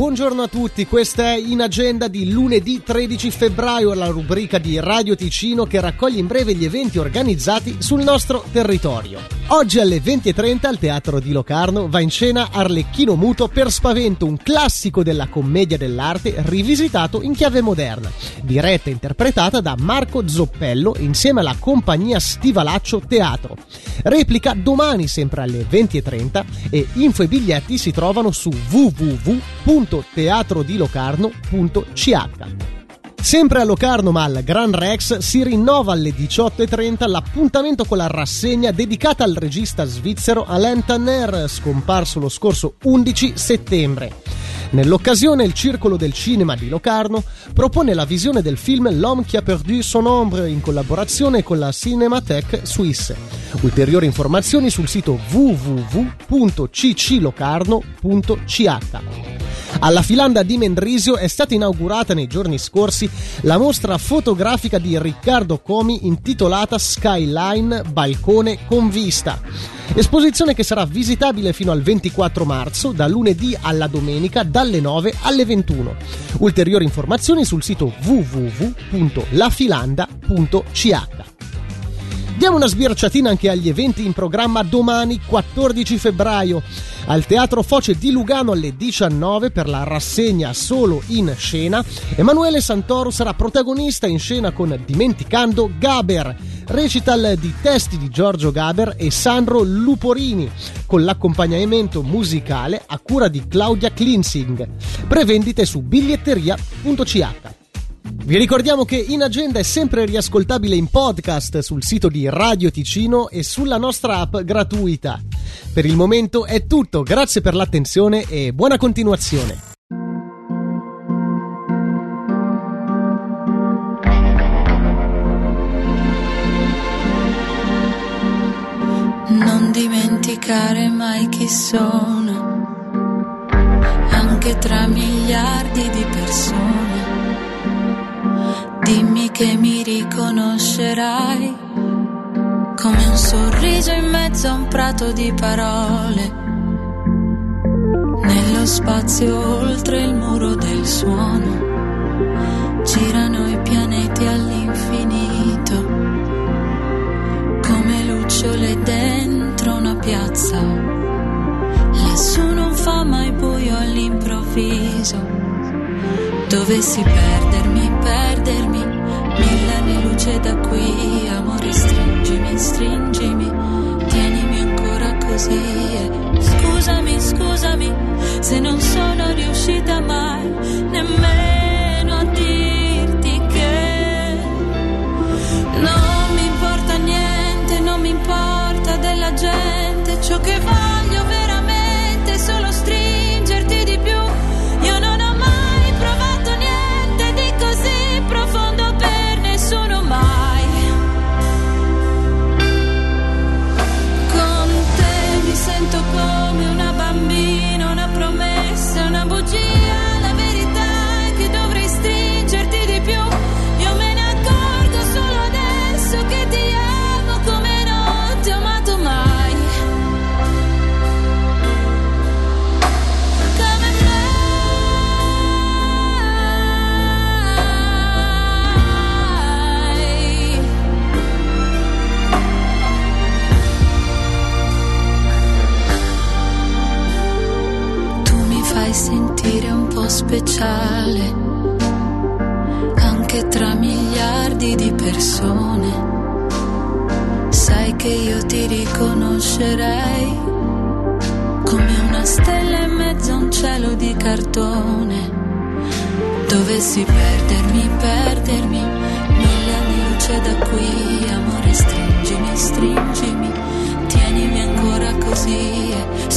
buongiorno a tutti, questa è In Agenda di lunedì 13 febbraio, la rubrica di Radio Ticino che raccoglie in breve gli eventi organizzati sul nostro territorio. Oggi alle 20.30 al Teatro di Locarno va in scena Arlecchino Muto per Spavento, un classico della commedia dell'arte rivisitato in chiave moderna, diretta e interpretata da Marco Zoppello insieme alla compagnia Stivalaccio Teatro. Replica domani sempre alle 20.30 e info e biglietti si trovano su www.teatrodilocarno.ch. Sempre a Locarno ma al Gran Rex si rinnova alle 18.30 l'appuntamento con la rassegna dedicata al regista svizzero Alain Tanner, scomparso lo scorso 11 settembre. Nell'occasione il Circolo del Cinema di Locarno propone la visione del film L'homme qui a perdu son ombre in collaborazione con la Cinémathèque Suisse. Ulteriori informazioni sul sito www.cclocarno.ch. Alla Filanda di Mendrisio è stata inaugurata nei giorni scorsi la mostra fotografica di Riccardo Comi intitolata Skyline Balcone con vista. Esposizione che sarà visitabile fino al 24 marzo, da lunedì alla domenica, dalle 9 alle 21. Ulteriori informazioni sul sito www.lafilanda.ch. Diamo una sbirciatina anche agli eventi in programma domani 14 febbraio. Al Teatro Foce di Lugano alle 19 per la rassegna Solo in scena, Emanuele Santoro sarà protagonista in scena con Dimenticando Gaber, recital di testi di Giorgio Gaber e Sandro Luporini, con l'accompagnamento musicale a cura di Claudia Klinsing. Prevendite su biglietteria.ch. Vi ricordiamo che In Agenda è sempre riascoltabile in podcast sul sito di Radio Ticino e sulla nostra app gratuita. Per il momento è tutto, grazie per l'attenzione e buona continuazione. Non dimenticare mai chi sono, anche tra miliardi di persone Dimmi che mi riconoscerai come un sorriso in mezzo a un prato di parole. Nello spazio oltre il muro del suono girano i pianeti all'infinito come lucciole dentro una piazza. Lassù non fa mai buio all'improvviso Dovessi perdermi, perdermi, mille anni luce da qui, amore stringimi, stringimi, tienimi ancora così. Scusami, scusami, se non sono riuscita mai nemmeno a dirti che non mi importa niente, non mi importa della gente, ciò che voglio fai sentire un po' speciale, anche tra miliardi di persone. Sai che io ti riconoscerei come una stella in mezzo a un cielo di cartone. Dovessi perdermi, perdermi, anni luce da qui, amore stringimi, stringimi, tienimi ancora così.